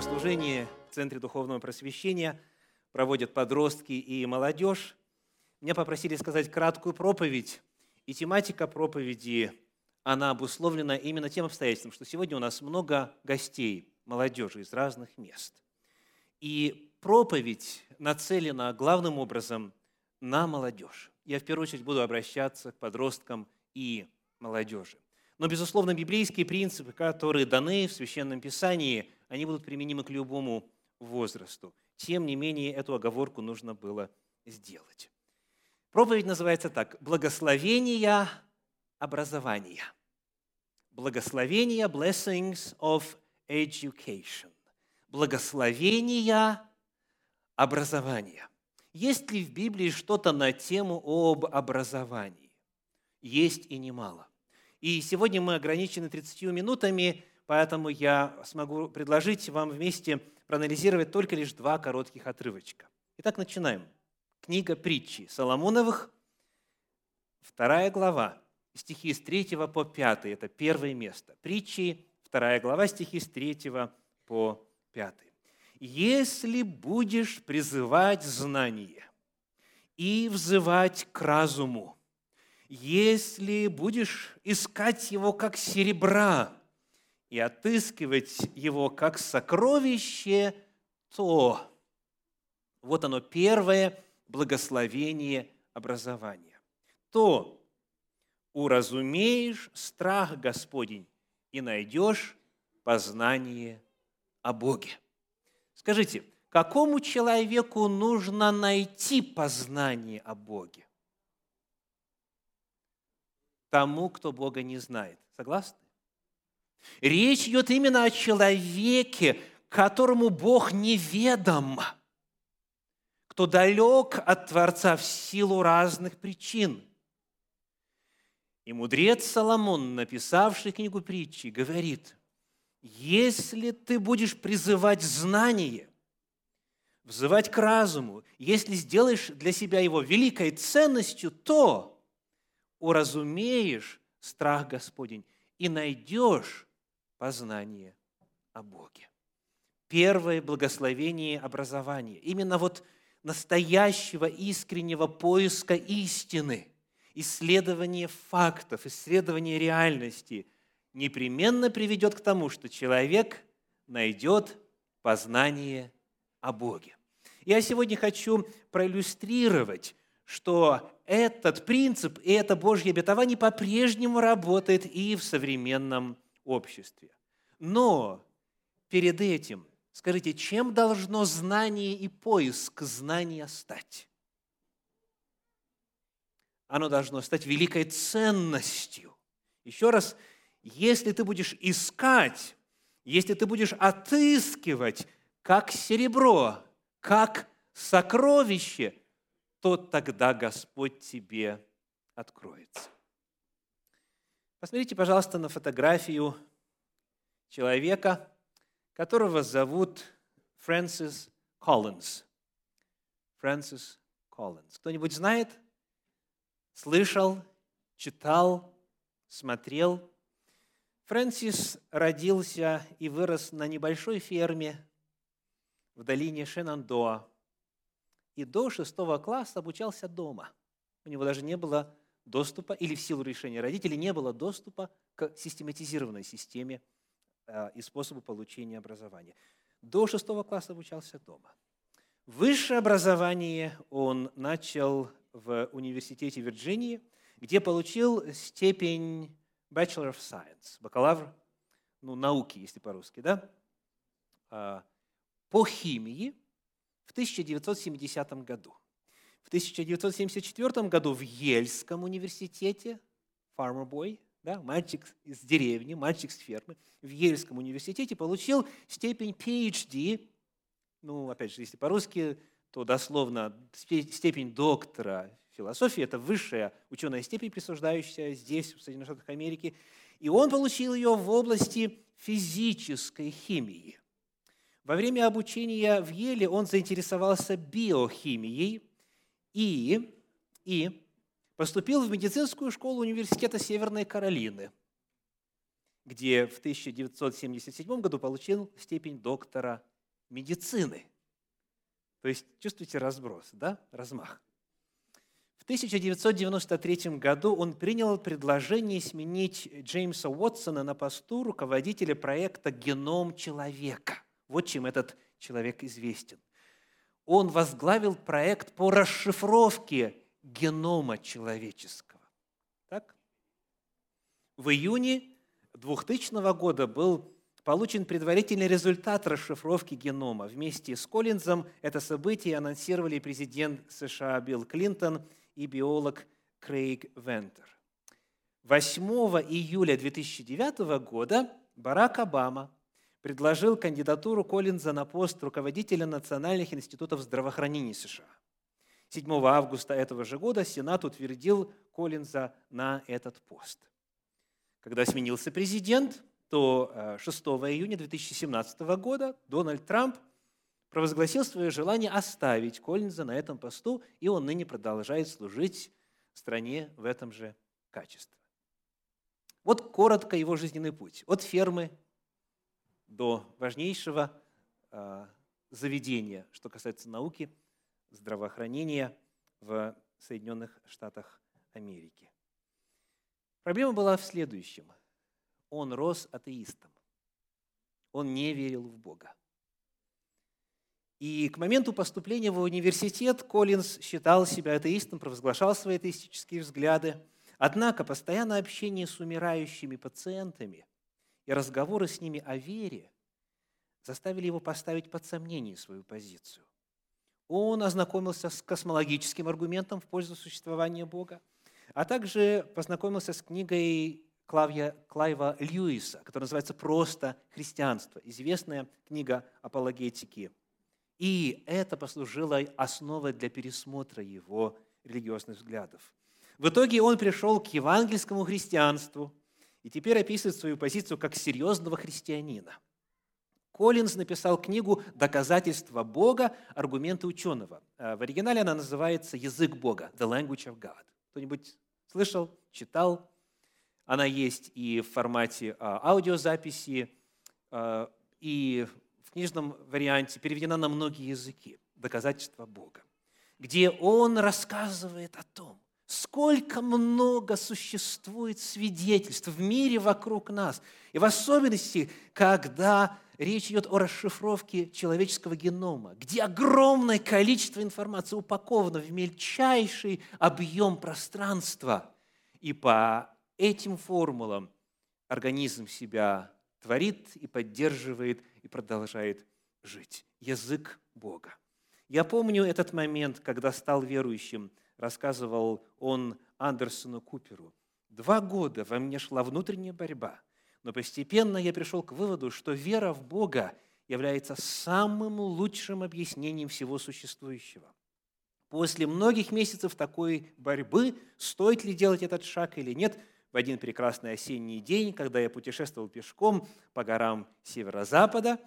богослужение в Центре Духовного Просвещения проводят подростки и молодежь. Меня попросили сказать краткую проповедь, и тематика проповеди, она обусловлена именно тем обстоятельством, что сегодня у нас много гостей, молодежи из разных мест. И проповедь нацелена главным образом на молодежь. Я в первую очередь буду обращаться к подросткам и молодежи. Но, безусловно, библейские принципы, которые даны в Священном Писании, они будут применимы к любому возрасту. Тем не менее, эту оговорку нужно было сделать. Проповедь называется так «Благословения образования». Благословения, blessings of education. Благословения образования. Есть ли в Библии что-то на тему об образовании? Есть и немало. И сегодня мы ограничены 30 минутами, поэтому я смогу предложить вам вместе проанализировать только лишь два коротких отрывочка. Итак, начинаем. Книга притчи Соломоновых, вторая глава, стихи с 3 по 5, это первое место. Притчи, вторая глава, стихи с 3 по 5. «Если будешь призывать знание и взывать к разуму, если будешь искать его как серебра и отыскивать его как сокровище, то вот оно первое благословение образования. То уразумеешь страх Господень и найдешь познание о Боге. Скажите, какому человеку нужно найти познание о Боге? тому, кто Бога не знает. Согласны? Речь идет именно о человеке, которому Бог неведом, кто далек от Творца в силу разных причин. И мудрец Соломон, написавший книгу притчи, говорит, если ты будешь призывать знание, взывать к разуму, если сделаешь для себя его великой ценностью, то уразумеешь страх Господень и найдешь познание о Боге. Первое благословение образования. Именно вот настоящего искреннего поиска истины, исследование фактов, исследование реальности непременно приведет к тому, что человек найдет познание о Боге. Я сегодня хочу проиллюстрировать что этот принцип и это Божье обетование по-прежнему работает и в современном обществе. Но перед этим скажите, чем должно знание и поиск знания стать? Оно должно стать великой ценностью. Еще раз, если ты будешь искать, если ты будешь отыскивать, как серебро, как сокровище, то тогда Господь тебе откроется. Посмотрите, пожалуйста, на фотографию человека, которого зовут Фрэнсис Коллинз. Фрэнсис Коллинз. Кто-нибудь знает? Слышал? Читал? Смотрел? Фрэнсис родился и вырос на небольшой ферме в долине Шенандоа и до шестого класса обучался дома. У него даже не было доступа, или в силу решения родителей не было доступа к систематизированной системе э, и способу получения образования. До шестого класса обучался дома. Высшее образование он начал в университете Вирджинии, где получил степень Bachelor of Science, бакалавр ну, науки, если по-русски, да, а, по химии в 1970 году. В 1974 году в Ельском университете, farmer boy, да, мальчик из деревни, мальчик с фермы, в Ельском университете получил степень PhD, ну, опять же, если по-русски, то дословно степень доктора философии, это высшая ученая степень, присуждающаяся здесь, в Соединенных Штатах Америки, и он получил ее в области физической химии. Во время обучения в Еле он заинтересовался биохимией и, и поступил в медицинскую школу Университета Северной Каролины, где в 1977 году получил степень доктора медицины. То есть чувствуете разброс, да, размах. В 1993 году он принял предложение сменить Джеймса Уотсона на посту руководителя проекта «Геном человека». Вот чем этот человек известен. Он возглавил проект по расшифровке генома человеческого. Так? В июне 2000 года был получен предварительный результат расшифровки генома. Вместе с Коллинзом это событие анонсировали президент США Билл Клинтон и биолог Крейг Вентер. 8 июля 2009 года Барак Обама предложил кандидатуру Коллинза на пост руководителя Национальных институтов здравоохранения США. 7 августа этого же года Сенат утвердил Коллинза на этот пост. Когда сменился президент, то 6 э, июня 2017 года Дональд Трамп провозгласил свое желание оставить Коллинза на этом посту, и он ныне продолжает служить стране в этом же качестве. Вот коротко его жизненный путь. От фермы до важнейшего э, заведения, что касается науки, здравоохранения в Соединенных Штатах Америки. Проблема была в следующем. Он рос атеистом. Он не верил в Бога. И к моменту поступления в университет Коллинз считал себя атеистом, провозглашал свои атеистические взгляды. Однако постоянное общение с умирающими пациентами и разговоры с ними о вере заставили его поставить под сомнение свою позицию. Он ознакомился с космологическим аргументом в пользу существования Бога, а также познакомился с книгой Клавья, Клайва Льюиса, которая называется «Просто христианство», известная книга апологетики и это послужило основой для пересмотра его религиозных взглядов. В итоге он пришел к евангельскому христианству и теперь описывает свою позицию как серьезного христианина. Коллинз написал книгу «Доказательства Бога. Аргументы ученого». Э, в оригинале она называется «Язык Бога» – «The Language of God». Кто-нибудь слышал, читал? Она есть и в формате а, аудиозаписи, э, и в книжном варианте переведена на многие языки «Доказательства Бога», где он рассказывает о том, сколько много существует свидетельств в мире вокруг нас, и в особенности, когда речь идет о расшифровке человеческого генома, где огромное количество информации упаковано в мельчайший объем пространства. И по этим формулам организм себя творит и поддерживает и продолжает жить. Язык Бога. Я помню этот момент, когда стал верующим, рассказывал он Андерсону Куперу. Два года во мне шла внутренняя борьба, но постепенно я пришел к выводу, что вера в Бога является самым лучшим объяснением всего существующего. После многих месяцев такой борьбы, стоит ли делать этот шаг или нет, в один прекрасный осенний день, когда я путешествовал пешком по горам северо-запада,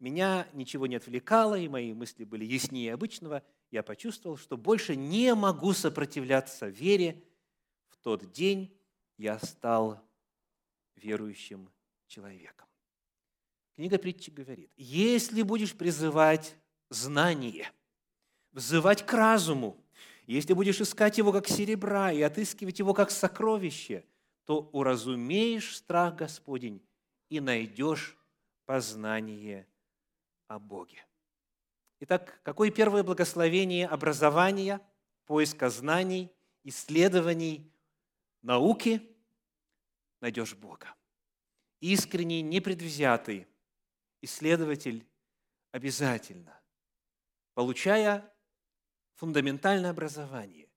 меня ничего не отвлекало, и мои мысли были яснее обычного, я почувствовал, что больше не могу сопротивляться вере. В тот день я стал верующим человеком. Книга притчи говорит, если будешь призывать знание, взывать к разуму, если будешь искать его как серебра и отыскивать его как сокровище – то уразумеешь страх Господень и найдешь познание о Боге. Итак, какое первое благословение образования, поиска знаний, исследований, науки? Найдешь Бога. Искренний, непредвзятый исследователь обязательно, получая фундаментальное образование,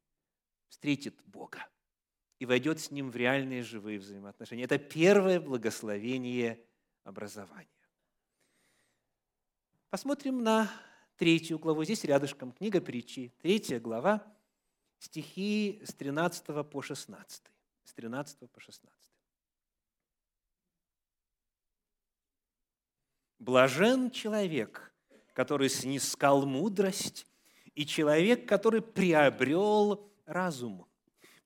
встретит Бога и войдет с ним в реальные живые взаимоотношения. Это первое благословение образования. Посмотрим на третью главу. Здесь рядышком книга притчи, третья глава, стихи с 13 по 16. С 13 по 16. Блажен человек, который снискал мудрость, и человек, который приобрел разум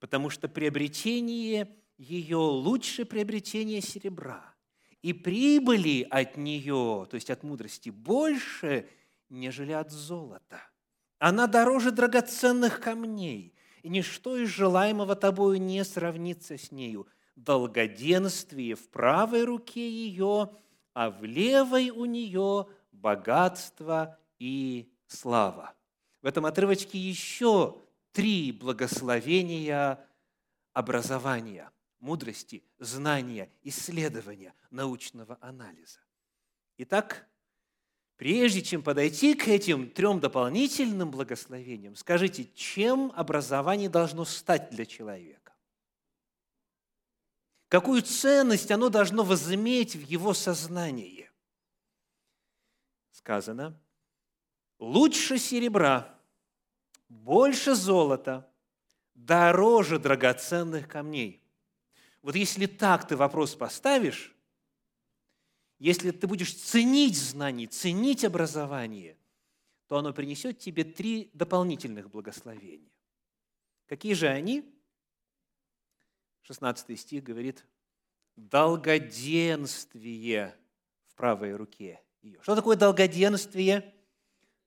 потому что приобретение ее лучше приобретения серебра, и прибыли от нее, то есть от мудрости, больше, нежели от золота. Она дороже драгоценных камней, и ничто из желаемого тобою не сравнится с нею. Долгоденствие в правой руке ее, а в левой у нее богатство и слава. В этом отрывочке еще три благословения образования, мудрости, знания, исследования, научного анализа. Итак, прежде чем подойти к этим трем дополнительным благословениям, скажите, чем образование должно стать для человека? Какую ценность оно должно возыметь в его сознании? Сказано, лучше серебра, больше золота, дороже драгоценных камней. Вот если так ты вопрос поставишь, если ты будешь ценить знания, ценить образование, то оно принесет тебе три дополнительных благословения. Какие же они? 16 стих говорит, долгоденствие в правой руке ее. Что такое долгоденствие?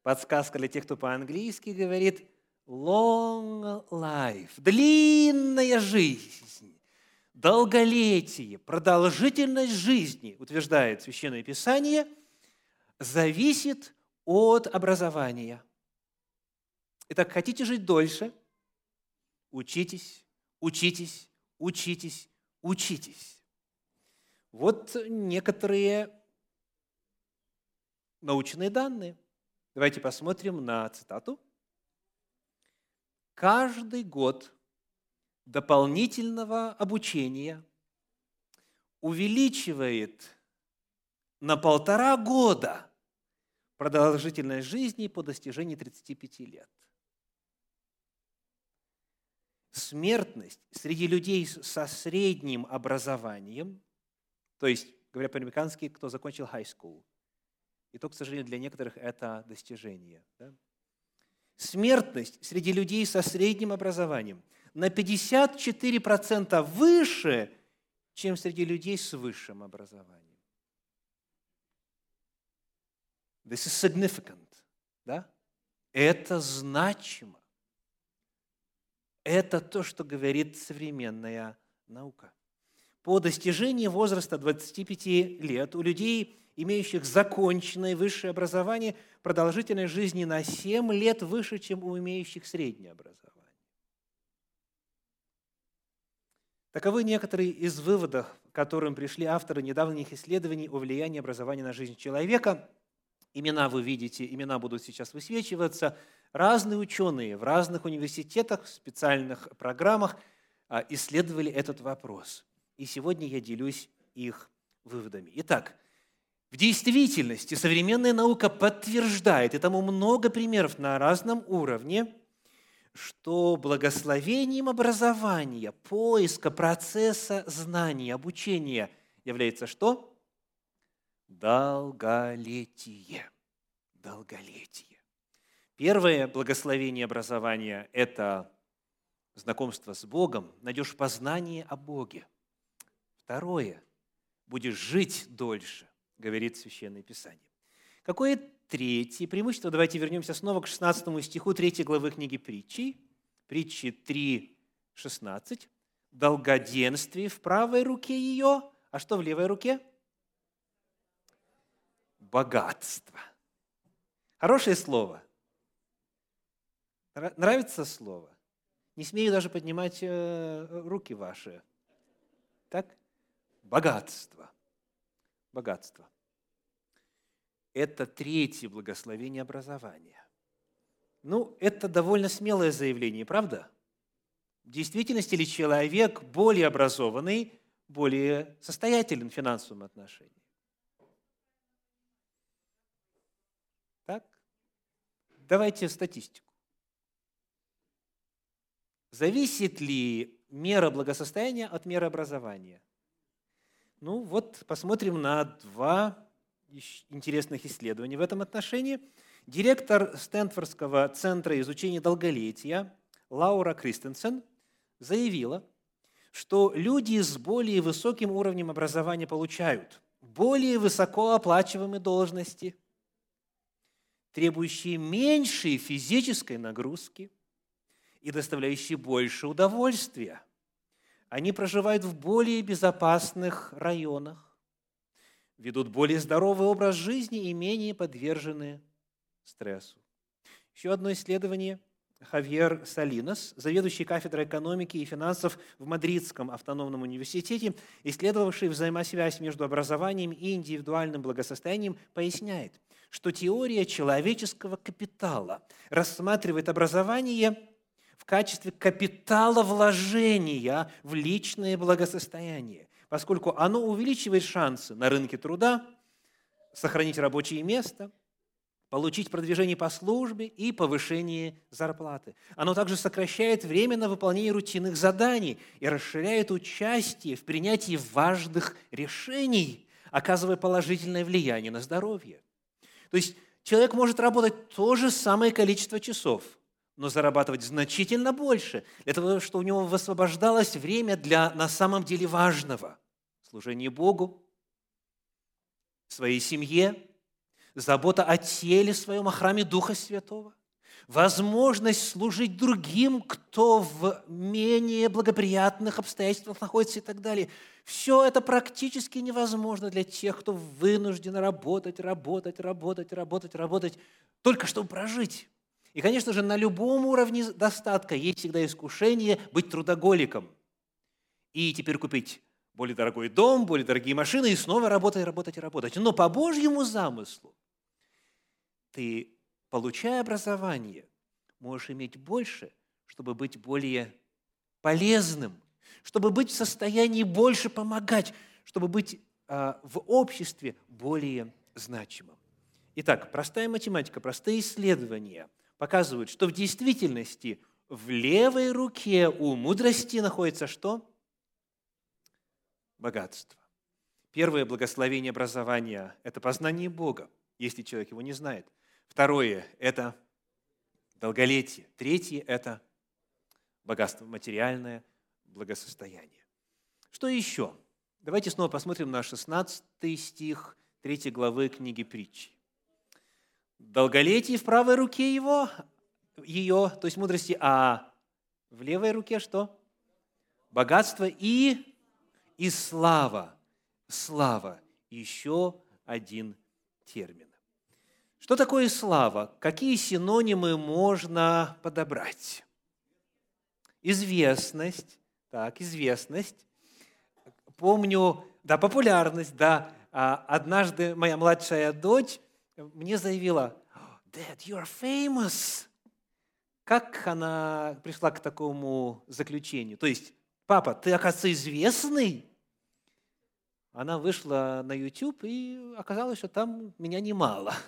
Подсказка для тех, кто по-английски говорит long life, длинная жизнь, долголетие, продолжительность жизни, утверждает Священное Писание, зависит от образования. Итак, хотите жить дольше? Учитесь, учитесь, учитесь, учитесь. Вот некоторые научные данные – Давайте посмотрим на цитату. Каждый год дополнительного обучения увеличивает на полтора года продолжительность жизни по достижении 35 лет. Смертность среди людей со средним образованием, то есть, говоря по-американски, кто закончил high school – и то, к сожалению, для некоторых это достижение. Да? Смертность среди людей со средним образованием на 54% выше, чем среди людей с высшим образованием. This is significant. Да? Это значимо. Это то, что говорит современная наука. По достижении возраста 25 лет у людей имеющих законченное высшее образование, продолжительность жизни на 7 лет выше, чем у имеющих среднее образование. Таковы некоторые из выводов, к которым пришли авторы недавних исследований о влиянии образования на жизнь человека. Имена вы видите, имена будут сейчас высвечиваться. Разные ученые в разных университетах, в специальных программах а, исследовали этот вопрос. И сегодня я делюсь их выводами. Итак, в действительности современная наука подтверждает, и тому много примеров на разном уровне, что благословением образования, поиска процесса знания, обучения является что? Долголетие. Долголетие. Первое благословение образования – это знакомство с Богом, найдешь познание о Боге. Второе – будешь жить дольше говорит Священное Писание. Какое третье преимущество? Давайте вернемся снова к 16 стиху 3 главы книги притчи. Притчи 3, 16. Долгоденствие в правой руке ее, а что в левой руке? Богатство. Хорошее слово. Нравится слово? Не смею даже поднимать э, руки ваши. Так? Богатство богатство. Это третье благословение образования. Ну, это довольно смелое заявление, правда? В действительности ли человек более образованный, более состоятелен в финансовом отношении? Так? Давайте статистику. Зависит ли мера благосостояния от меры образования? Ну вот посмотрим на два интересных исследования в этом отношении. Директор Стэнфордского центра изучения долголетия Лаура Кристенсен заявила, что люди с более высоким уровнем образования получают более высокооплачиваемые должности, требующие меньшей физической нагрузки и доставляющие больше удовольствия. Они проживают в более безопасных районах, ведут более здоровый образ жизни и менее подвержены стрессу. Еще одно исследование – Хавьер Салинос, заведующий кафедрой экономики и финансов в Мадридском автономном университете, исследовавший взаимосвязь между образованием и индивидуальным благосостоянием, поясняет, что теория человеческого капитала рассматривает образование в качестве капитала вложения в личное благосостояние, поскольку оно увеличивает шансы на рынке труда, сохранить рабочее место – получить продвижение по службе и повышение зарплаты. Оно также сокращает время на выполнение рутинных заданий и расширяет участие в принятии важных решений, оказывая положительное влияние на здоровье. То есть человек может работать то же самое количество часов, но зарабатывать значительно больше, для того, чтобы у него высвобождалось время для на самом деле важного – служения Богу, своей семье – забота о теле своем, о храме Духа Святого, возможность служить другим, кто в менее благоприятных обстоятельствах находится и так далее. Все это практически невозможно для тех, кто вынужден работать, работать, работать, работать, работать, только чтобы прожить. И, конечно же, на любом уровне достатка есть всегда искушение быть трудоголиком. И теперь купить более дорогой дом, более дорогие машины, и снова работать, работать и работать. Но по Божьему замыслу ты, получая образование, можешь иметь больше, чтобы быть более полезным, чтобы быть в состоянии больше помогать, чтобы быть а, в обществе более значимым. Итак, простая математика, простые исследования показывают, что в действительности в левой руке у мудрости находится что? Богатство. Первое благословение образования – это познание Бога, если человек его не знает. Второе – это долголетие. Третье – это богатство, материальное благосостояние. Что еще? Давайте снова посмотрим на 16 стих 3 главы книги притчи. Долголетие в правой руке его, ее, то есть мудрости, а в левой руке что? Богатство и, и слава. Слава. Еще один термин. Что такое слава? Какие синонимы можно подобрать? Известность. Так, известность. Помню, да, популярность, да. А однажды моя младшая дочь мне заявила, Dad, you are famous. Как она пришла к такому заключению? То есть, папа, ты, оказывается, известный? Она вышла на YouTube, и оказалось, что там меня немало –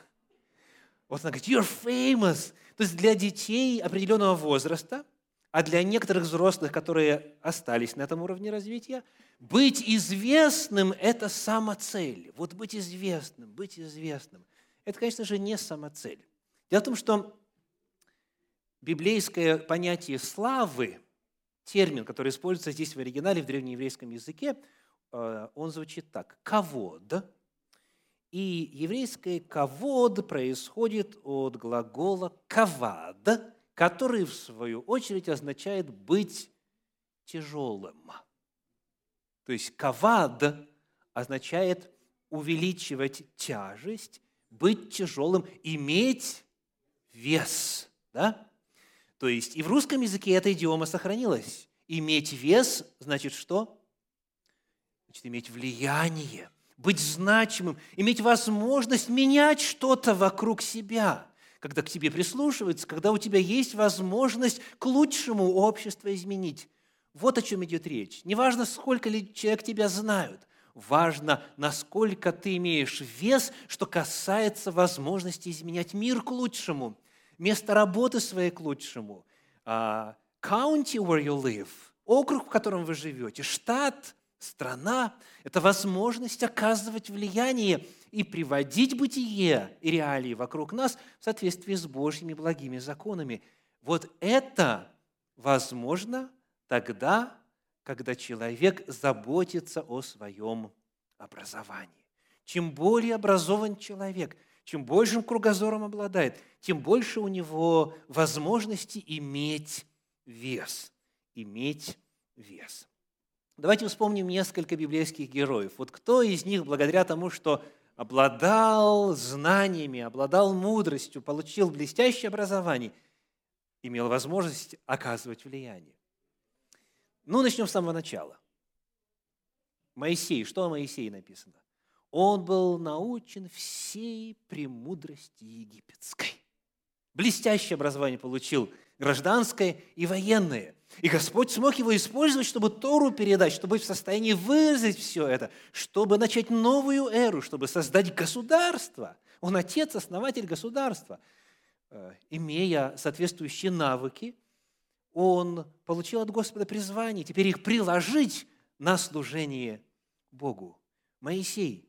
вот она говорит, you're famous. То есть для детей определенного возраста, а для некоторых взрослых, которые остались на этом уровне развития, быть известным – это самоцель. Вот быть известным, быть известным – это, конечно же, не самоцель. Дело в том, что библейское понятие славы, термин, который используется здесь в оригинале, в древнееврейском языке, э, он звучит так – «кавод», и еврейское «кавод» происходит от глагола «кавад», который, в свою очередь, означает «быть тяжелым». То есть «кавад» означает увеличивать тяжесть, быть тяжелым, иметь вес. Да? То есть и в русском языке эта идиома сохранилась. Иметь вес значит что? Значит, иметь влияние – быть значимым, иметь возможность менять что-то вокруг себя, когда к тебе прислушиваются, когда у тебя есть возможность к лучшему общество изменить. Вот о чем идет речь. Неважно, сколько ли человек тебя знают, важно, насколько ты имеешь вес, что касается возможности изменять мир к лучшему, место работы своей к лучшему, а, county where you live, округ, в котором вы живете, штат, страна – это возможность оказывать влияние и приводить бытие и реалии вокруг нас в соответствии с Божьими благими законами. Вот это возможно тогда, когда человек заботится о своем образовании. чем более образован человек, чем большим кругозором обладает, тем больше у него возможности иметь вес. Иметь вес. Давайте вспомним несколько библейских героев. Вот кто из них, благодаря тому, что обладал знаниями, обладал мудростью, получил блестящее образование, имел возможность оказывать влияние? Ну, начнем с самого начала. Моисей. Что о Моисее написано? Он был научен всей премудрости египетской. Блестящее образование получил, гражданское и военное. И Господь смог его использовать, чтобы Тору передать, чтобы быть в состоянии выразить все это, чтобы начать новую эру, чтобы создать государство. Он отец, основатель государства. Э, имея соответствующие навыки, он получил от Господа призвание, теперь их приложить на служение Богу. Моисей,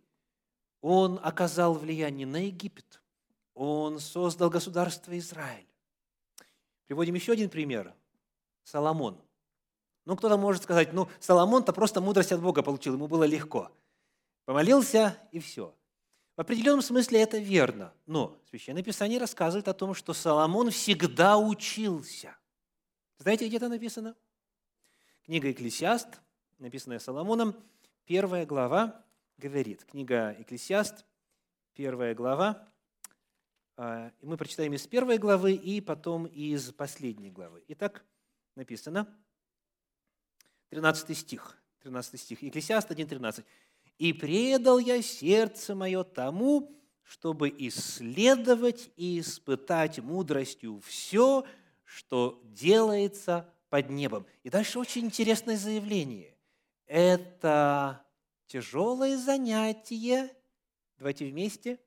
он оказал влияние на Египет, он создал государство Израиль. Приводим еще один пример. Соломон. Ну, кто-то может сказать, ну, Соломон-то просто мудрость от Бога получил, ему было легко. Помолился, и все. В определенном смысле это верно, но Священное Писание рассказывает о том, что Соломон всегда учился. Знаете, где это написано? Книга «Экклесиаст», написанная Соломоном, первая глава, говорит, книга «Экклесиаст», первая глава, а, и мы прочитаем из первой главы и потом из последней главы. Итак, написано, 13 стих, 13 стих, Екклесиаст 1.13. «И предал я сердце мое тому, чтобы исследовать и испытать мудростью все, что делается под небом». И дальше очень интересное заявление. Это тяжелое занятие, давайте вместе,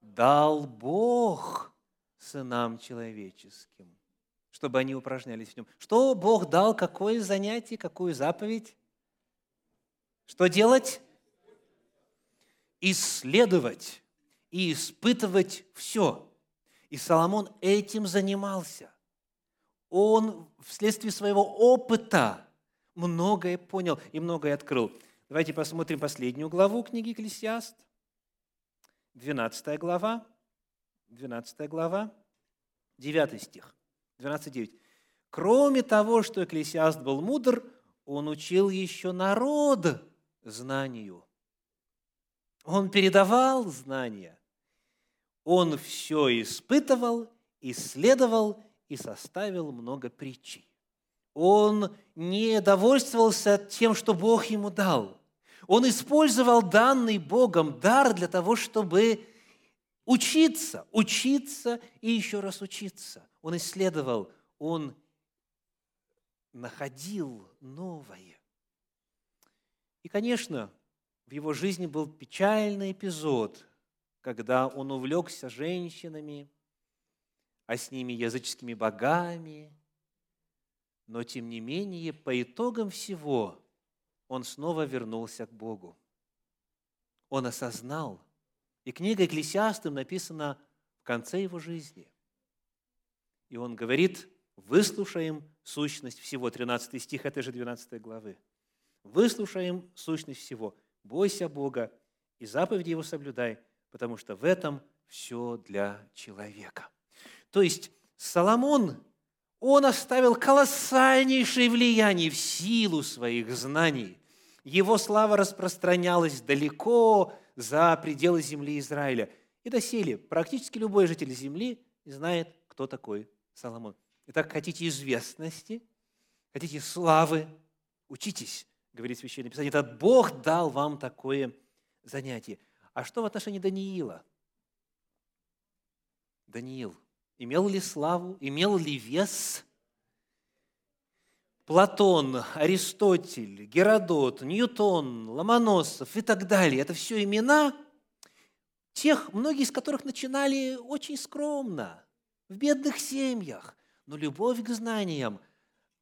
дал Бог сынам человеческим чтобы они упражнялись в нем. Что Бог дал, какое занятие, какую заповедь? Что делать? Исследовать и испытывать все. И Соломон этим занимался. Он вследствие своего опыта многое понял и многое открыл. Давайте посмотрим последнюю главу книги Екклесиаст. 12 глава. 12 глава. 9 стих. 12.9. Кроме того, что Экклесиаст был мудр, он учил еще народ знанию. Он передавал знания. Он все испытывал, исследовал и составил много притчей. Он не довольствовался тем, что Бог ему дал. Он использовал данный Богом дар для того, чтобы учиться, учиться и еще раз учиться он исследовал, он находил новое. И, конечно, в его жизни был печальный эпизод, когда он увлекся женщинами, а с ними языческими богами. Но, тем не менее, по итогам всего он снова вернулся к Богу. Он осознал, и книга Экклесиастым написана в конце его жизни. И он говорит, выслушаем сущность всего. 13 стих этой же 12 главы. Выслушаем сущность всего. Бойся Бога и заповеди Его соблюдай, потому что в этом все для человека. То есть Соломон, он оставил колоссальнейшее влияние в силу своих знаний. Его слава распространялась далеко за пределы земли Израиля. И доселе практически любой житель земли знает, кто такой Соломон. Итак, хотите известности, хотите славы, учитесь, говорит Священное Писание. Это Бог дал вам такое занятие. А что в отношении Даниила? Даниил имел ли славу, имел ли вес? Платон, Аристотель, Геродот, Ньютон, Ломоносов и так далее – это все имена тех, многие из которых начинали очень скромно, в бедных семьях, но любовь к знаниям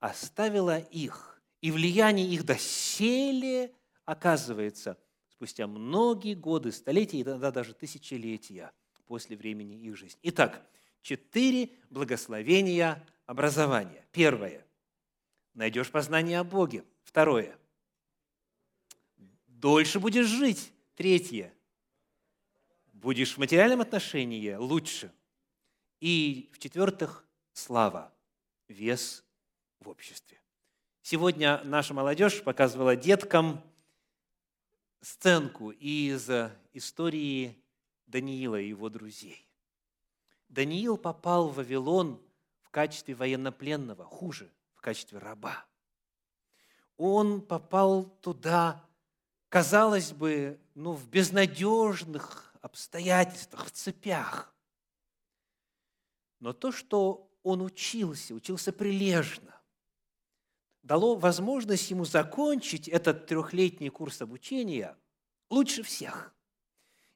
оставила их, и влияние их доселе оказывается спустя многие годы, столетия, иногда даже тысячелетия после времени их жизни. Итак, четыре благословения образования. Первое. Найдешь познание о Боге. Второе. Дольше будешь жить. Третье. будешь в материальном отношении лучше. И, в-четвертых, слава, вес в обществе. Сегодня наша молодежь показывала деткам сценку из истории Даниила и его друзей. Даниил попал в Вавилон в качестве военнопленного, хуже, в качестве раба. Он попал туда, казалось бы, ну, в безнадежных обстоятельствах, в цепях. Но то, что он учился, учился прилежно, дало возможность ему закончить этот трехлетний курс обучения лучше всех.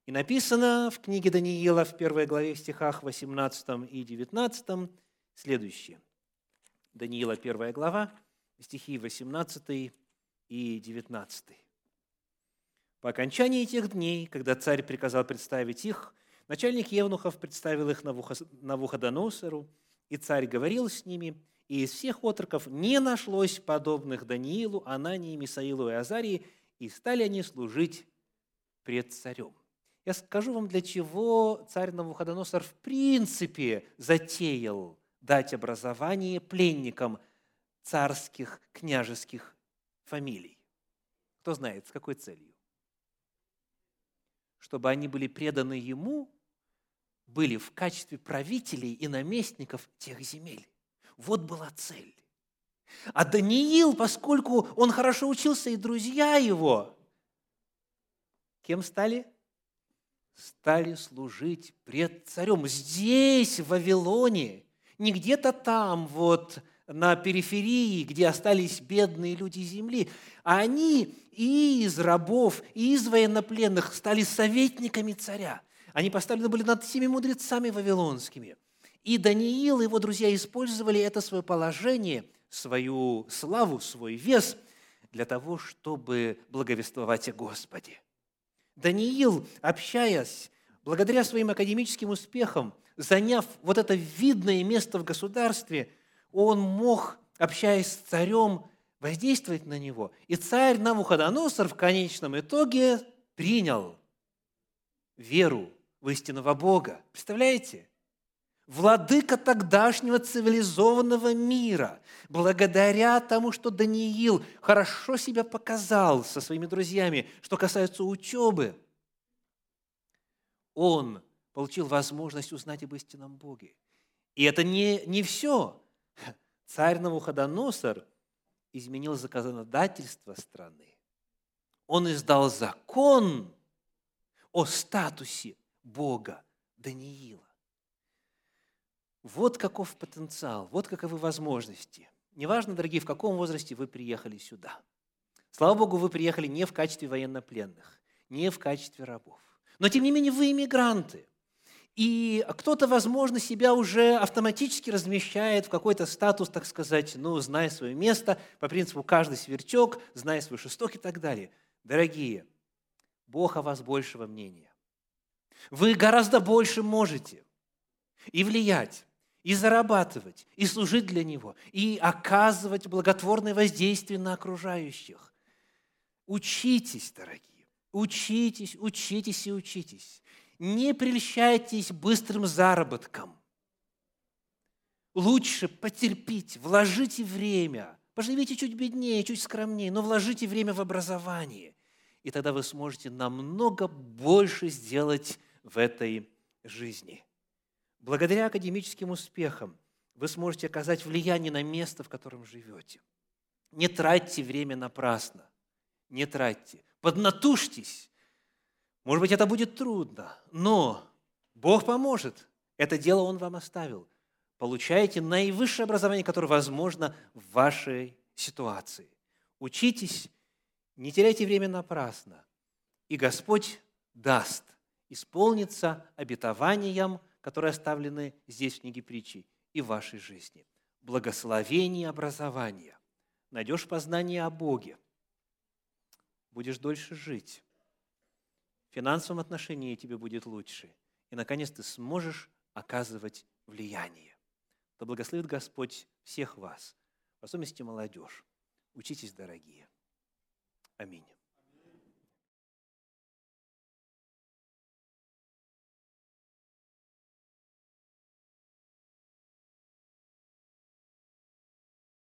И написано в книге Даниила в первой главе в стихах 18 и 19 следующее. Даниила, первая глава, стихи 18 и 19. По окончании этих дней, когда царь приказал представить их, начальник Евнухов представил их Навуходоносору, и царь говорил с ними – и из всех отроков не нашлось подобных Даниилу, Анании, Мисаилу и Азарии, и стали они служить пред царем. Я скажу вам, для чего царь Навуходоносор в принципе затеял дать образование пленникам царских, княжеских фамилий. Кто знает, с какой целью? Чтобы они были преданы ему, были в качестве правителей и наместников тех земель. Вот была цель. А Даниил, поскольку он хорошо учился, и друзья его, кем стали? Стали служить пред царем. Здесь, в Вавилоне, не где-то там, вот на периферии, где остались бедные люди земли, а они и из рабов, и из военнопленных стали советниками царя. Они поставлены были над всеми мудрецами вавилонскими – и Даниил и его друзья использовали это свое положение, свою славу, свой вес для того, чтобы благовествовать о Господе. Даниил, общаясь, благодаря своим академическим успехам, заняв вот это видное место в государстве, он мог, общаясь с царем, воздействовать на него. И царь Навуходоносор в конечном итоге принял веру в истинного Бога. Представляете? Владыка тогдашнего цивилизованного мира, благодаря тому, что Даниил хорошо себя показал со своими друзьями, что касается учебы, он получил возможность узнать об истинном Боге. И это не, не все. Царь Навуходоносор изменил законодательство страны. Он издал закон о статусе Бога Даниила. Вот каков потенциал, вот каковы возможности. Неважно, дорогие, в каком возрасте вы приехали сюда. Слава Богу, вы приехали не в качестве военнопленных, не в качестве рабов. Но, тем не менее, вы иммигранты. И кто-то, возможно, себя уже автоматически размещает в какой-то статус, так сказать, ну, зная свое место, по принципу каждый сверчок, зная свой шесток и так далее. Дорогие, Бог о вас большего мнения. Вы гораздо больше можете и влиять и зарабатывать, и служить для Него, и оказывать благотворное воздействие на окружающих. Учитесь, дорогие, учитесь, учитесь и учитесь. Не прельщайтесь быстрым заработком. Лучше потерпите, вложите время, поживите чуть беднее, чуть скромнее, но вложите время в образование. И тогда вы сможете намного больше сделать в этой жизни. Благодаря академическим успехам вы сможете оказать влияние на место, в котором живете. Не тратьте время напрасно. Не тратьте. Поднатужьтесь. Может быть, это будет трудно, но Бог поможет. Это дело Он вам оставил. Получайте наивысшее образование, которое возможно в вашей ситуации. Учитесь, не теряйте время напрасно. И Господь даст исполниться обетованием – которые оставлены здесь в книге притчи, и в вашей жизни. Благословение образования. Найдешь познание о Боге. Будешь дольше жить. В финансовом отношении тебе будет лучше. И, наконец, ты сможешь оказывать влияние. Да благословит Господь всех вас, в особенности молодежь. Учитесь, дорогие. Аминь.